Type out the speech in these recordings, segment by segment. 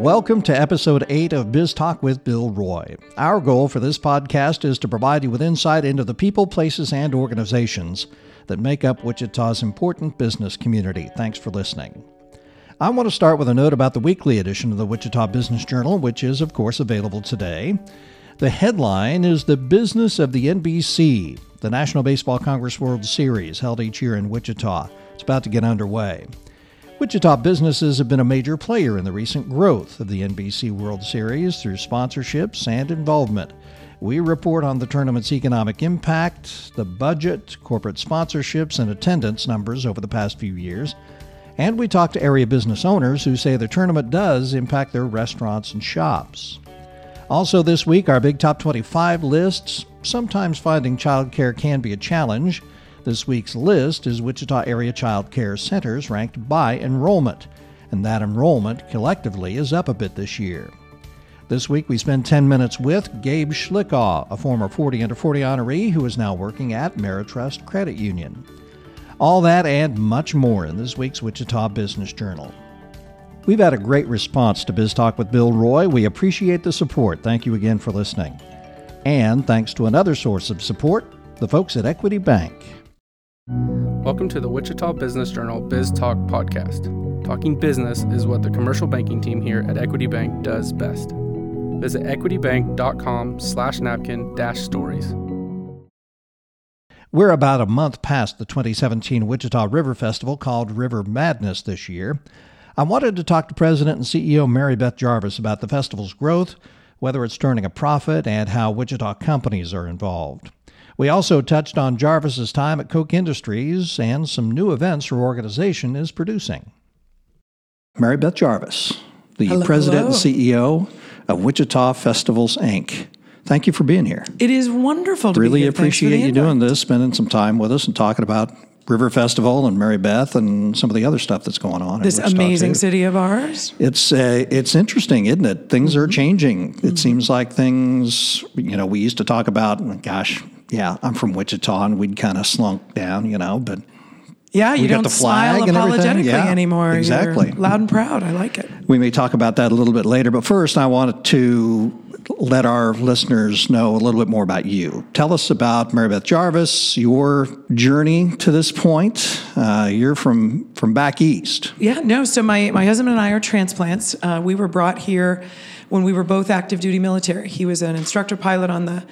Welcome to episode 8 of Biz Talk with Bill Roy. Our goal for this podcast is to provide you with insight into the people, places, and organizations that make up Wichita's important business community. Thanks for listening. I want to start with a note about the weekly edition of the Wichita Business Journal, which is, of course, available today. The headline is The Business of the NBC, the National Baseball Congress World Series held each year in Wichita. It's about to get underway. Wichita businesses have been a major player in the recent growth of the NBC World Series through sponsorships and involvement. We report on the tournament's economic impact, the budget, corporate sponsorships, and attendance numbers over the past few years. And we talk to area business owners who say the tournament does impact their restaurants and shops. Also, this week, our Big Top 25 lists. Sometimes finding childcare can be a challenge. This week's list is Wichita Area Child Care Centers ranked by enrollment, and that enrollment collectively is up a bit this year. This week we spend 10 minutes with Gabe Schlickaw, a former 40 under 40 honoree who is now working at Meritrust Credit Union. All that and much more in this week's Wichita Business Journal. We've had a great response to Biz Talk with Bill Roy. We appreciate the support. Thank you again for listening. And thanks to another source of support, the folks at Equity Bank. Welcome to the Wichita Business Journal Biz Talk podcast. Talking business is what the commercial banking team here at Equity Bank does best. Visit equitybank.com slash napkin dash stories. We're about a month past the 2017 Wichita River Festival called River Madness this year. I wanted to talk to President and CEO Mary Beth Jarvis about the festival's growth, whether it's turning a profit, and how Wichita companies are involved. We also touched on Jarvis's time at Koch Industries and some new events her organization is producing. Mary Beth Jarvis, the Hello, president hello. and CEO of Wichita Festivals Inc. Thank you for being here. It is wonderful to really be here. Thanks for appreciate the you invite. doing this, spending some time with us and talking about River Festival and Mary Beth and some of the other stuff that's going on. this amazing city of ours. It's uh, it's interesting, isn't it? Things Mm-hmm. are changing. It seems like things. You know, we used to talk about. Gosh, yeah, I'm from Wichita, and we'd kind of slunk down. You know, but Yeah, you We don't smile and apologetically Yeah, anymore. You're exactly. loud and proud. I like it. we may talk about that a little bit later. But first, I wanted to let our listeners know a little bit more about you. Tell us about Mary Beth Jarvis, your journey to this point. Uh, you're from from back east. Yeah, no. So my, my husband and I are transplants. Uh, we were brought here when we were both active duty military. He was an instructor pilot on the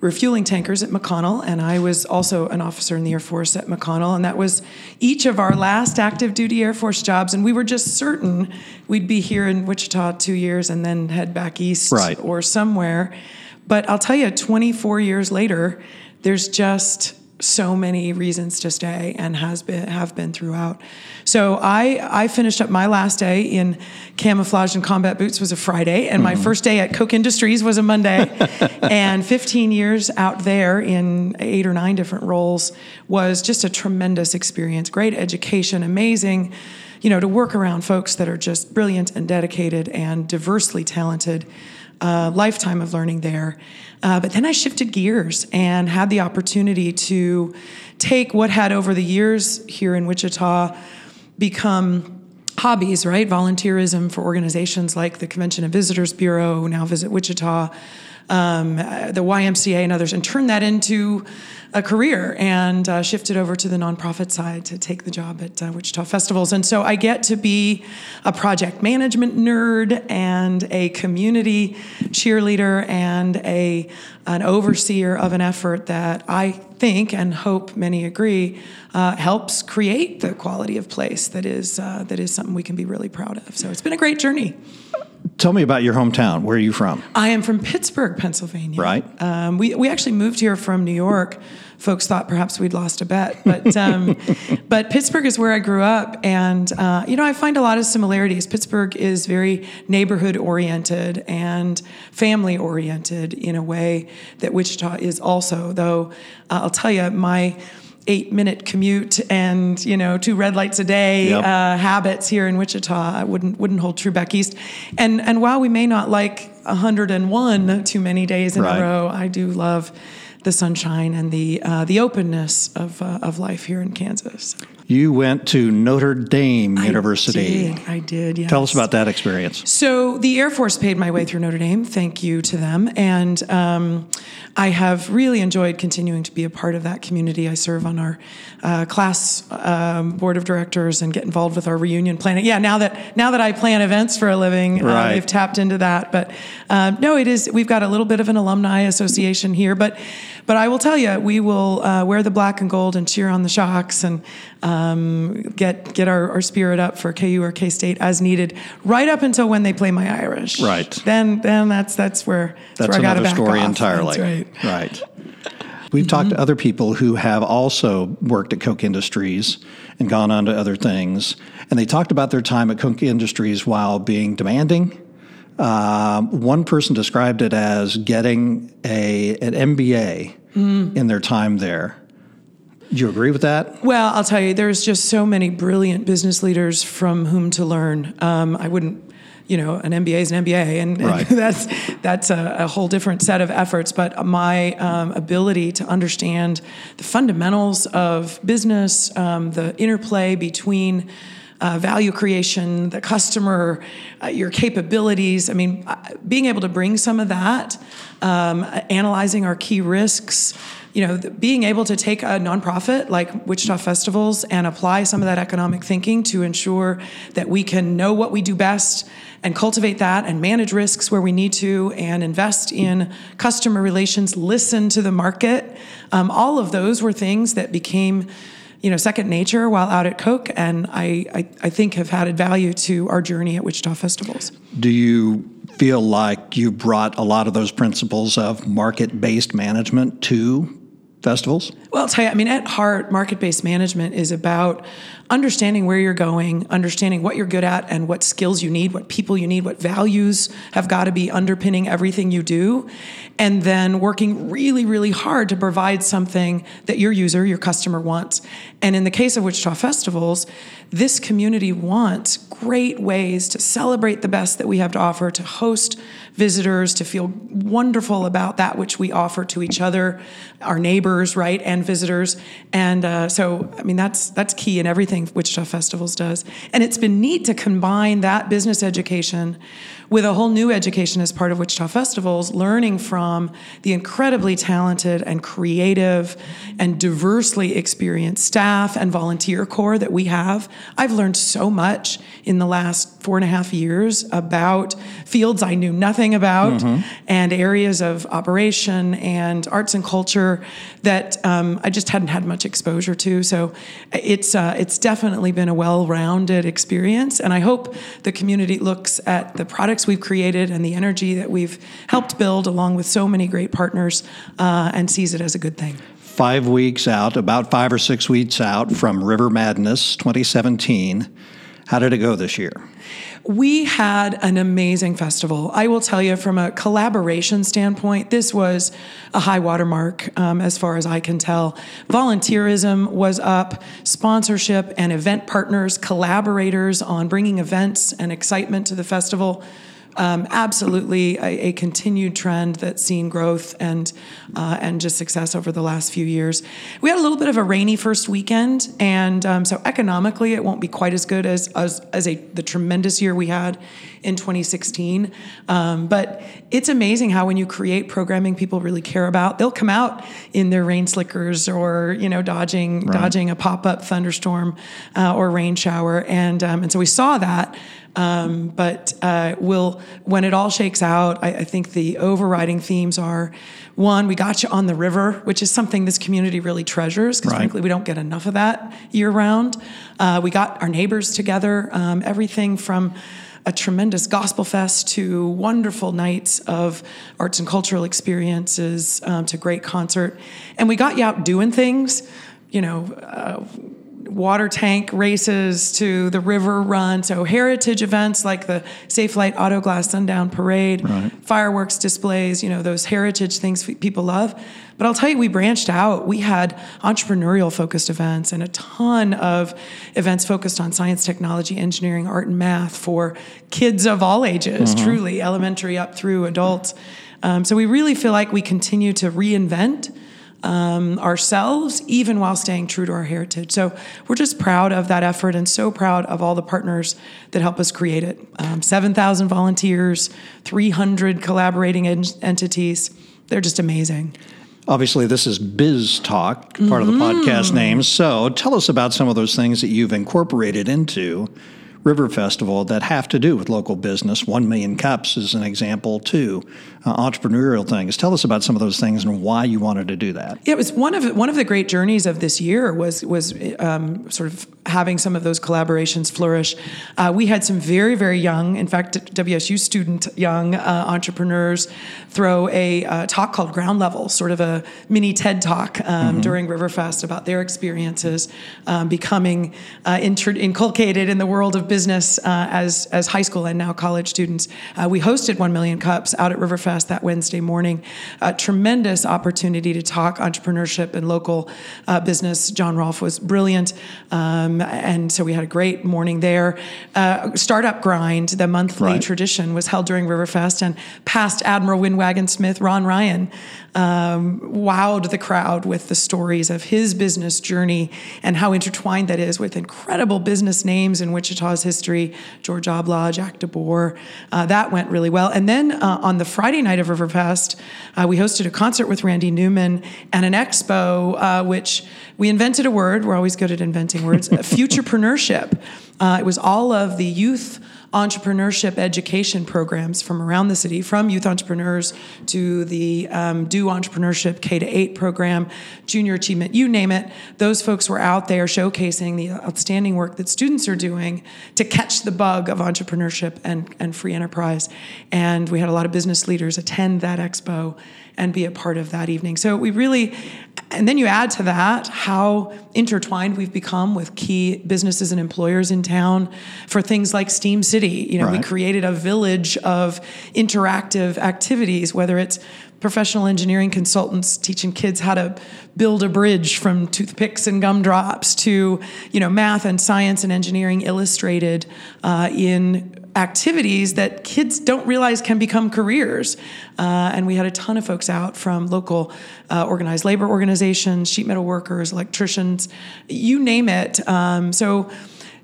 refueling tankers at McConnell, and I was also an officer in the Air Force at McConnell. And that was each of our last active duty Air Force jobs. And we were just certain we'd be here in Wichita two years and then head back east Right. or somewhere. But I'll tell you, 24 years later, there's just so many reasons to stay and has been have been throughout. So I I finished up my last day in camouflage and combat boots was a Friday, and my mm-hmm. first day at Koch Industries was a Monday. and 15 years out there in eight or nine different roles was just a tremendous experience. Great education, amazing. You know, to work around folks that are just brilliant and dedicated and diversely talented a lifetime of learning there. Uh, but then I shifted gears and had the opportunity to take what had over the years here in Wichita become hobbies, right? Volunteerism for organizations like the Convention and Visitors Bureau, now Visit Wichita, um, the YMCA, and others, and turn that into a career and uh, shifted over to the nonprofit side to take the job at uh, Wichita Festivals. And so I get to be a project management nerd and a community cheerleader and a an overseer of an effort that I think and hope many agree uh, helps create the quality of place that is uh, that is something we can be really proud of. So it's been a great journey. Tell me about your hometown. Where are you from? I am from Pittsburgh, Pennsylvania. Right. Um, we, we actually moved here from New York. Folks thought perhaps we'd lost a bet, but um, but Pittsburgh is where I grew up, and uh, you know I find a lot of similarities. Pittsburgh is very neighborhood oriented and family oriented in a way that Wichita is also. Though uh, I'll tell you, my eight minute commute and you know two red lights a day Yep. uh, habits here in Wichita wouldn't wouldn't hold true back east. And and while we may not like 101 too many days in Right. a row, I do love the sunshine and the uh, the openness of uh, of life here in Kansas. You went to Notre Dame University. I did. I did yes. Tell us about that experience. So the Air Force paid my way through Notre Dame. Thank you to them. And um, I have really enjoyed continuing to be a part of that community. I serve on our uh, class um, board of directors and get involved with our reunion planning. Yeah, now that now that I plan events for a living, right. uh, they've tapped into that. But um, no, it is. We've got a little bit of an alumni association here, but but I will tell you, we will uh, wear the black and gold and cheer on the Shocks and um, get get our, our, spirit up for KU or K State as needed, right up until when they play my Irish. Right. Then then that's that's where that's, that's where another story off. entirely. That's right. Right. We've mm-hmm. talked to other people who have also worked at Koch Industries and gone on to other things, and they talked about their time at Koch Industries while being demanding. Uh, one person described it as getting a an MBA mm. in their time there. Do you agree with that? Well, I'll tell you, there's just so many brilliant business leaders from whom to learn. Um, I wouldn't, you know, an MBA is an MBA, and, right. and that's that's a, a, whole different set of efforts. But my um, ability to understand the fundamentals of business, um, the interplay between uh, value creation, the customer, uh, your capabilities. I mean, uh, being able to bring some of that, um, analyzing our key risks, you know, being able to take a nonprofit like Wichita Festivals and apply some of that economic thinking to ensure that we can know what we do best and cultivate that and manage risks where we need to and invest in customer relations, listen to the market. Um, all of those were things that became you know second nature while out at Koch, and I, I, I think have added value to our journey at Wichita Festivals. Do you feel like you brought a lot of those principles of market based management to festivals? Well, I'll tell you, I mean, at heart, market based management is about understanding where you're going, understanding what you're good at, and what skills you need, what people you need, what values have got to be underpinning everything you do, and then working really, really hard to provide something that your user, your customer wants. And in the case of Wichita Festivals, this community wants great ways to celebrate the best that we have to offer, to host visitors, to feel wonderful about that which we offer to each other, our neighbors, right, and visitors. And uh, so, I mean, that's that's key in everything Wichita Festivals does. And it's been neat to combine that business education with a whole new education as part of Wichita Festivals, learning from the incredibly talented and creative and diversely experienced staff and volunteer corps that we have. I've learned so much in the last four and a half years about fields I knew nothing about mm-hmm. and areas of operation and arts and culture that um, I just hadn't had much exposure to. So it's uh, it's definitely been a well-rounded experience, and I hope the community looks at the products we've created and the energy that we've helped build, along with so many great partners, uh, and sees it as a good thing five weeks out, about five or six weeks out from River Madness 2017. How did it go this year? We had an amazing festival. I will tell you, from a collaboration standpoint, this was a high watermark um, as far as I can tell. Volunteerism was up, sponsorship and event partners, collaborators on bringing events and excitement to the festival um, absolutely a, a, continued trend that's seen growth and uh, and just success over the last few years. We had a little bit of a rainy first weekend, and um, so economically, it won't be quite as good as as, as a the tremendous year we had in 2016. Um, but it's amazing how when you create programming people really care about, they'll come out in their rain slickers or you know dodging right. dodging a pop up thunderstorm uh, or rain shower, and um, and so we saw that. Um, but uh, we'll, when it all shakes out, I, I, think the overriding themes are one, we got you on the river, which is something this community really treasures because right. frankly, we don't get enough of that year round. Uh, we got our neighbors together, um, everything from a tremendous gospel fest to wonderful nights of arts and cultural experiences um, to great concert. And we got you out doing things, you know. Uh, water tank races to the river run. So heritage events like the Safelite Auto Glass Sundown Parade, right. fireworks displays, you know, those heritage things people love. But I'll tell you, we branched out. We had entrepreneurial focused events and a ton of events focused on science, technology, engineering, art, and math for kids of all ages, mm-hmm. truly, elementary up through adults. Um, so we really feel like we continue to reinvent um, ourselves, even while staying true to our heritage. So we're just proud of that effort and so proud of all the partners that help us create it. Um, 7,000 volunteers, 300 collaborating en- entities. They're just amazing. Obviously, this is Biz Talk, part of the podcast name. So tell us about some of those things that you've incorporated into River Festival that have to do with local business. One Million Cups is an example, too. Uh, entrepreneurial things. Tell us about some of those things and why you wanted to do that. Yeah, it was one of one of the great journeys of this year was was um, sort of having some of those collaborations flourish. Uh, we had some very very young, in fact, WSU student young uh, entrepreneurs throw a uh, talk called Ground Level, sort of a mini TED talk um, mm-hmm. during Riverfest about their experiences um, becoming uh, inculcated in the world of business uh, as as high school and now college students. Uh, we hosted One Million Cups out at Riverfest that Wednesday morning. A tremendous opportunity to talk entrepreneurship and local uh, business. John Rolfe was brilliant. Um, and so we had a great morning there. Uh, Startup Grind, the monthly right. tradition, was held during Riverfest, and past Admiral Windwagon Smith, Ron Ryan, um, wowed the crowd with the stories of his business journey and how intertwined that is with incredible business names in Wichita's history George Ablah, Jack DeBoer. Uh, that went really well. And then uh, on the Friday night of Riverfest, uh, we hosted a concert with Randy Newman and an expo, uh, which we invented a word. We're always good at inventing words futurepreneurship. Uh, it was all of the youth entrepreneurship education programs from around the city, from youth entrepreneurs to the um, Do Entrepreneurship K to 8 program, junior achievement, you name it. Those folks were out there showcasing the outstanding work that students are doing to catch the bug of entrepreneurship and, and free enterprise. And we had a lot of business leaders attend that expo and be a part of that evening. So we really, and then you add to that how intertwined we've become with key businesses and employers in town for things like Steam City. You know, right. we created a village of interactive activities, whether it's professional engineering consultants teaching kids how to build a bridge from toothpicks and gumdrops to you know math and science and engineering illustrated uh, in activities that kids don't realize can become careers. Uh, and we had a ton of folks out from local uh, organized labor organizations, sheet metal workers, electricians, you name it. Um, so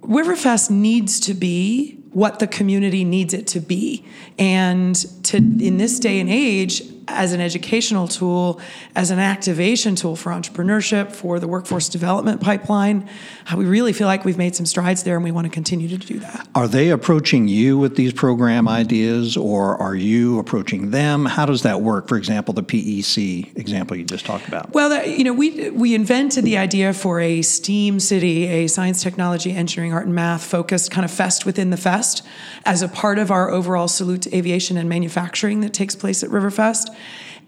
Riverfest needs to be what the community needs it to be. And to in this day and age, as an educational tool, as an activation tool for entrepreneurship, for the workforce development pipeline. Uh, we really feel like we've made some strides there and we want to continue to do that. Are they approaching you with these program ideas or are you approaching them? How does that work? For example, the PEC example you just talked about. Well, you know, we, we invented the idea for a STEAM city, a science, technology, engineering, art, and math focused kind of fest within the fest as a part of our overall salute to aviation and manufacturing that takes place at Riverfest.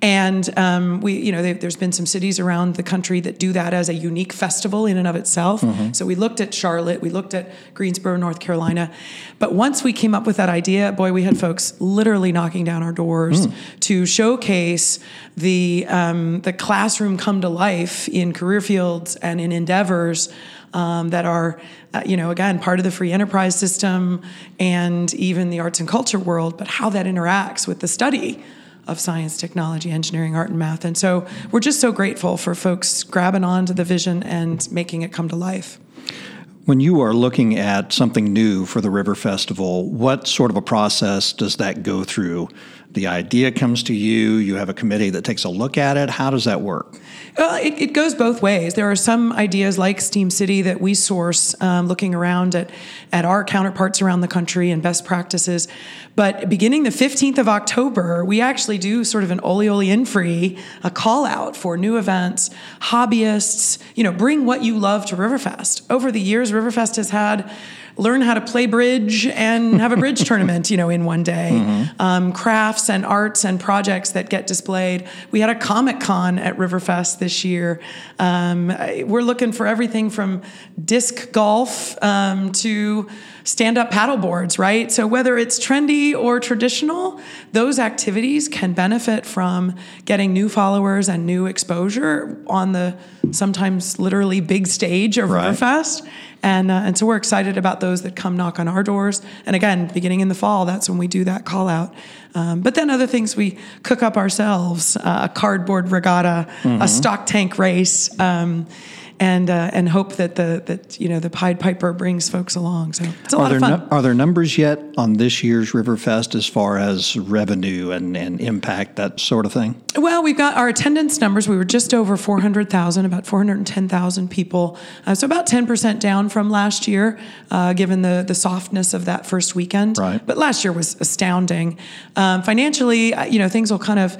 And um, we, you know, there's been some cities around the country that do that as a unique festival in and of itself. Mm-hmm. So we looked at Charlotte, we looked at Greensboro, North Carolina. But once we came up with that idea, boy, we had folks literally knocking down our doors mm. to showcase the um, the classroom come to life in career fields and in endeavors. Um, that are, uh, you know, again, part of the free enterprise system and even the arts and culture world, but how that interacts with the study of science, technology, engineering, art, and math. And so we're just so grateful for folks grabbing onto the vision and making it come to life. When you are looking at something new for the River Festival, what sort of a process does that go through? The idea comes to you, you have a committee that takes a look at it. How does that work? Well, it, it, goes both ways. There are some ideas like Steam City that we source um, looking around at, at our counterparts around the country and best practices. But beginning the 15th of October, we actually do sort of an Oli Oli in free, a call out for new events, hobbyists, you know, bring what you love to Riverfest. Over the years, Riverfest has had learn how to play bridge and have a bridge tournament, you know, in one day. Mm-hmm. Um, crafts and arts and projects that get displayed. We had a Comic Con at Riverfest this year. Um, we're looking for everything from disc golf um, to stand up paddle boards, right? So whether it's trendy or traditional, those activities can benefit from getting new followers and new exposure on the sometimes literally big stage of right. Riverfest And, uh, and so we're excited about those that come knock on our doors. And again, beginning in the fall, that's when we do that call out. Um, but then other things we cook up ourselves uh, a cardboard regatta, mm-hmm. a stock tank race. Um, and uh, and hope that the that you know the Pied Piper brings folks along. So it's a are lot there of fun. No, are there numbers yet on this year's Riverfest as far as revenue and, and impact that sort of thing? Well, we've got our attendance numbers. We were just over four hundred thousand, about four hundred ten thousand people. Uh, so about ten percent down from last year, uh, given the the softness of that first weekend. Right. But last year was astounding. Um, financially, uh, you know, things will kind of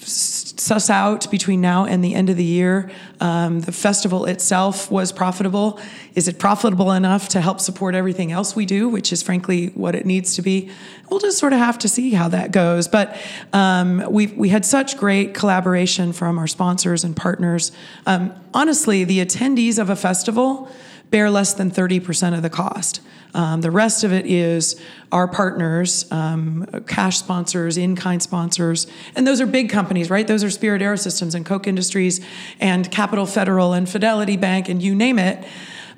suss out between now and the end of the year. Um, the festival itself was profitable. Is it profitable enough to help support everything else we do, which is frankly what it needs to be? We'll just sort of have to see how that goes. But um, we we had such great collaboration from our sponsors and partners. Um, honestly, the attendees of a festival bear less than 30% of the cost. Um, the rest of it is our partners, um, cash sponsors, in kind sponsors, and those are big companies, right? Those are Spirit Aerosystems and Koch Industries and Capital Federal and Fidelity Bank and you name it.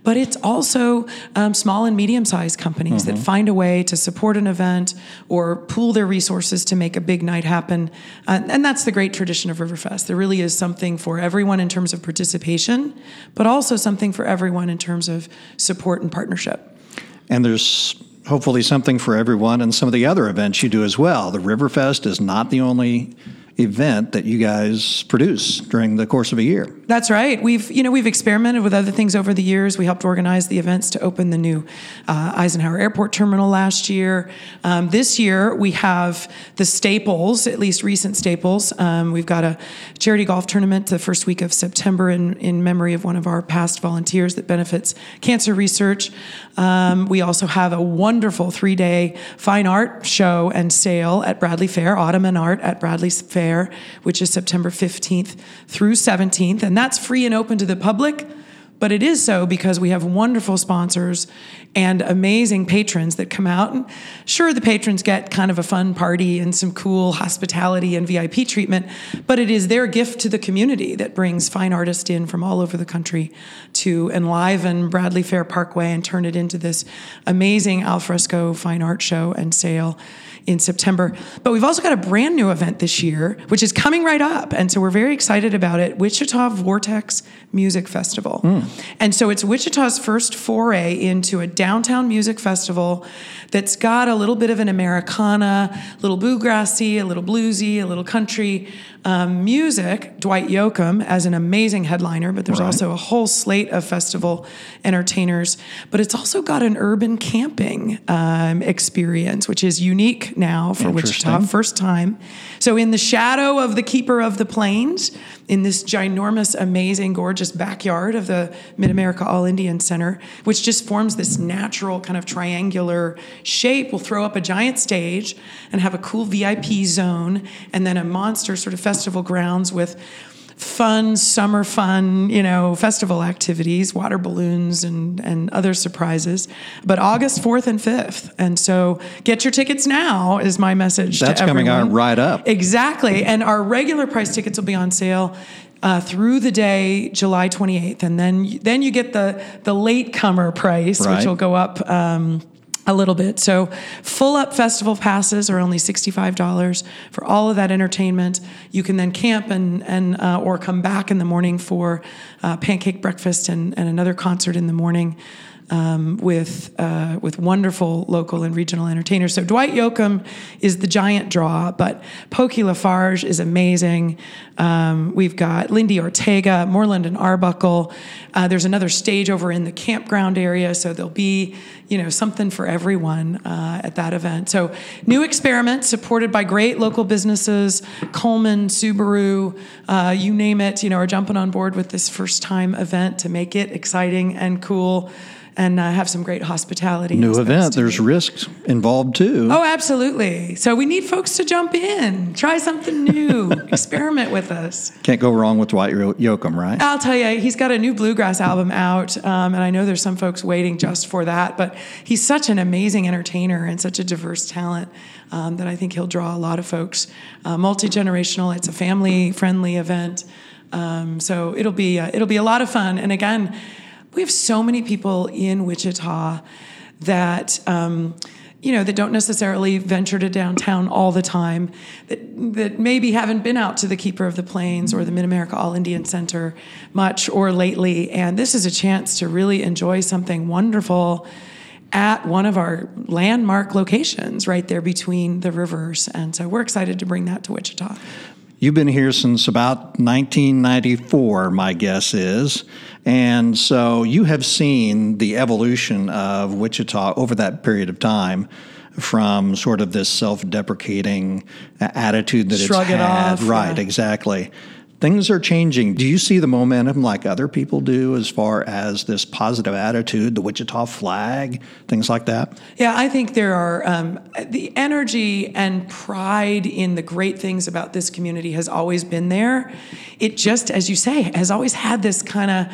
But it's also um, small and medium sized companies mm-hmm. that find a way to support an event or pool their resources to make a big night happen. Uh, and that's the great tradition of Riverfest. There really is something for everyone in terms of participation, but also something for everyone in terms of support and partnership. And there's hopefully something for everyone and some of the other events you do as well. The Riverfest is not the only event that you guys produce during the course of a year. That's right. We've you know we've experimented with other things over the years. We helped organize the events to open the new uh, Eisenhower Airport terminal last year. Um, this year we have the staples, at least recent staples. Um, we've got a charity golf tournament the first week of September in in memory of one of our past volunteers that benefits cancer research. Um, we also have a wonderful three day fine art show and sale at Bradley Fair, Autumn and Art at Bradley Fair, which is September 15th through 17th. And that's free and open to the public. But it is so because we have wonderful sponsors and amazing patrons that come out. And sure, the patrons get kind of a fun party and some cool hospitality and VIP treatment, but it is their gift to the community that brings fine artists in from all over the country to enliven Bradley Fair Parkway and turn it into this amazing alfresco fine art show and sale in September. But we've also got a brand new event this year, which is coming right up. And so we're very excited about it Wichita Vortex Music Festival. Mm. And so it's Wichita's first foray into a downtown music festival that's got a little bit of an Americana, a little bluegrassy, a little bluesy, a little country um, music. Dwight Yoakam as an amazing headliner, but there's right. also a whole slate of festival entertainers. But it's also got an urban camping um, experience, which is unique now for Wichita, first time. So in the shadow of the Keeper of the Plains, in this ginormous, amazing, gorgeous backyard of the Mid America All Indian Center, which just forms this natural kind of triangular shape. We'll throw up a giant stage and have a cool VIP zone, and then a monster sort of festival grounds with fun summer fun you know festival activities water balloons and and other surprises. But august 4th and 5th and so get your tickets now is my message that's coming out right up. Exactly. And our regular price tickets will be on sale uh, through the day July 28th, and then then you get the the late comer price, right. which will go up um, a little bit. So, full up festival passes are only $65 for all of that entertainment. You can then camp and, and uh, or come back in the morning for uh, pancake breakfast and, and another concert in the morning um, with uh, with wonderful local and regional entertainers. So Dwight Yoakam is the giant draw, but Pokey LaFarge is amazing. Um, we've got Lindi Ortega, Moreland and Arbuckle. Uh, there's another stage over in the campground area, so there'll be you know something for everyone uh, at that event. So new experiment supported by great local businesses, Coleman, Subaru, uh, you name it. You know, are jumping on board with this first time event to make it exciting and cool and uh, have some great hospitality. New event. There's risks involved too. Oh, absolutely. So we need folks to jump in, try something new, experiment with us. Can't go wrong with Dwight Yoakam, right? I'll tell you, he's got a new bluegrass album out, um, and I know there's some folks waiting just for that. But he's such an amazing entertainer and such a diverse talent. Um, that I think he'll draw a lot of folks. Uh, Multi generational. It's a family friendly event, um, so it'll be uh, it'll be a lot of fun. And again, we have so many people in Wichita that. Um, you know, that don't necessarily venture to downtown all the time, that, that maybe haven't been out to the Keeper of the Plains or the Mid America All Indian Center much or lately. And this is a chance to really enjoy something wonderful at one of our landmark locations right there between the rivers. And so we're excited to bring that to Wichita. You've been here since about 1994, my guess is. And so you have seen the evolution of Wichita over that period of time from sort of this self deprecating attitude that Shrug it's it had. off, right, yeah. exactly. Things are changing. Do you see the momentum like other people do as far as this positive attitude, the Wichita flag, things like that? Yeah, I think there are um, the energy and pride in the great things about this community has always been there. It just, as you say, has always had this kind of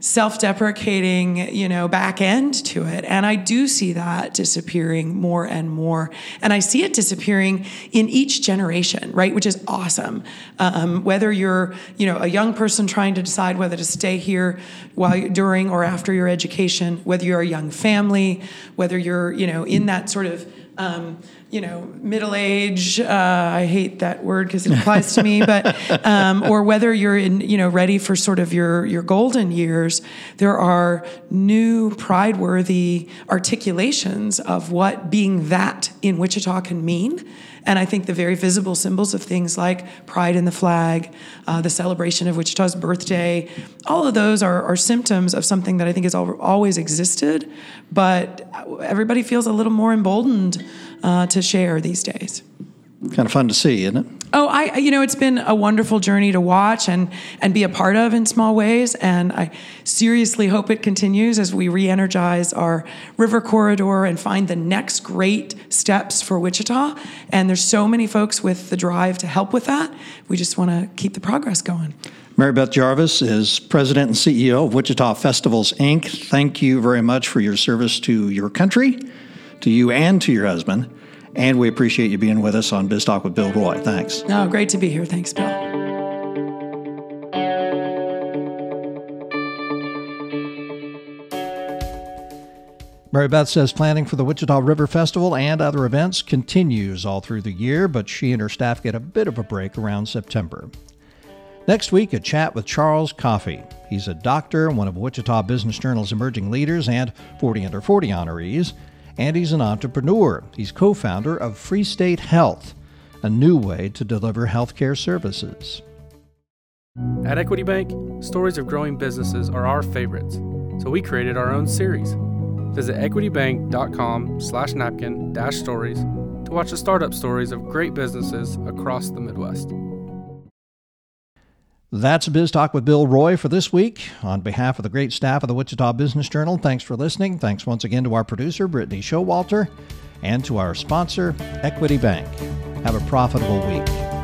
self-deprecating, you know, back end to it. And I do see that disappearing more and more. And I see it disappearing in each generation, right? Which is awesome. Um, whether you're, you know, a young person trying to decide whether to stay here while during or after your education, whether you're a young family, whether you're, you know, in that sort of um, you know, middle age. Uh, I hate that word because it applies to me, but um, or whether you're in, you know, ready for sort of your your golden years, there are new pride-worthy articulations of what being that in Wichita can mean. And I think the very visible symbols of things like pride in the flag, uh, the celebration of Wichita's birthday, all of those are, are symptoms of something that I think has al- always existed, but everybody feels a little more emboldened uh, to share these days. Kind of fun to see, isn't it? Oh, I you know it's been a wonderful journey to watch and and be a part of in small ways, and I seriously hope it continues as we re-energize our river corridor and find the next great steps for Wichita. And there's so many folks with the drive to help with that. We just want to keep the progress going. Mary Beth Jarvis is president and CEO of Wichita Festivals, Inc. Thank you very much for your service to your country, to you and to your husband. And we appreciate you being with us on Biz Talk with Bill Roy. Thanks. No, great to be here. Thanks, Bill. Mary Beth says planning for the Wichita River Festival and other events continues all through the year, but she and her staff get a bit of a break around September. Next week, a chat with Charles Coffey. He's a doctor, one of Wichita Business Journal's emerging leaders and 40 Under 40 honorees, and he's an entrepreneur. He's co founder of Free State Health, a new way to deliver healthcare services. At Equity Bank, stories of growing businesses are our favorites, so we created our own series. Visit equitybank.com slash napkin dash stories to watch the startup stories of great businesses across the Midwest. That's Biz Talk with Bill Roy for this week. On behalf of the great staff of the Wichita Business Journal, thanks for listening. Thanks once again to our producer, Brittany Showalter, and to our sponsor, Equity Bank. Have a profitable week.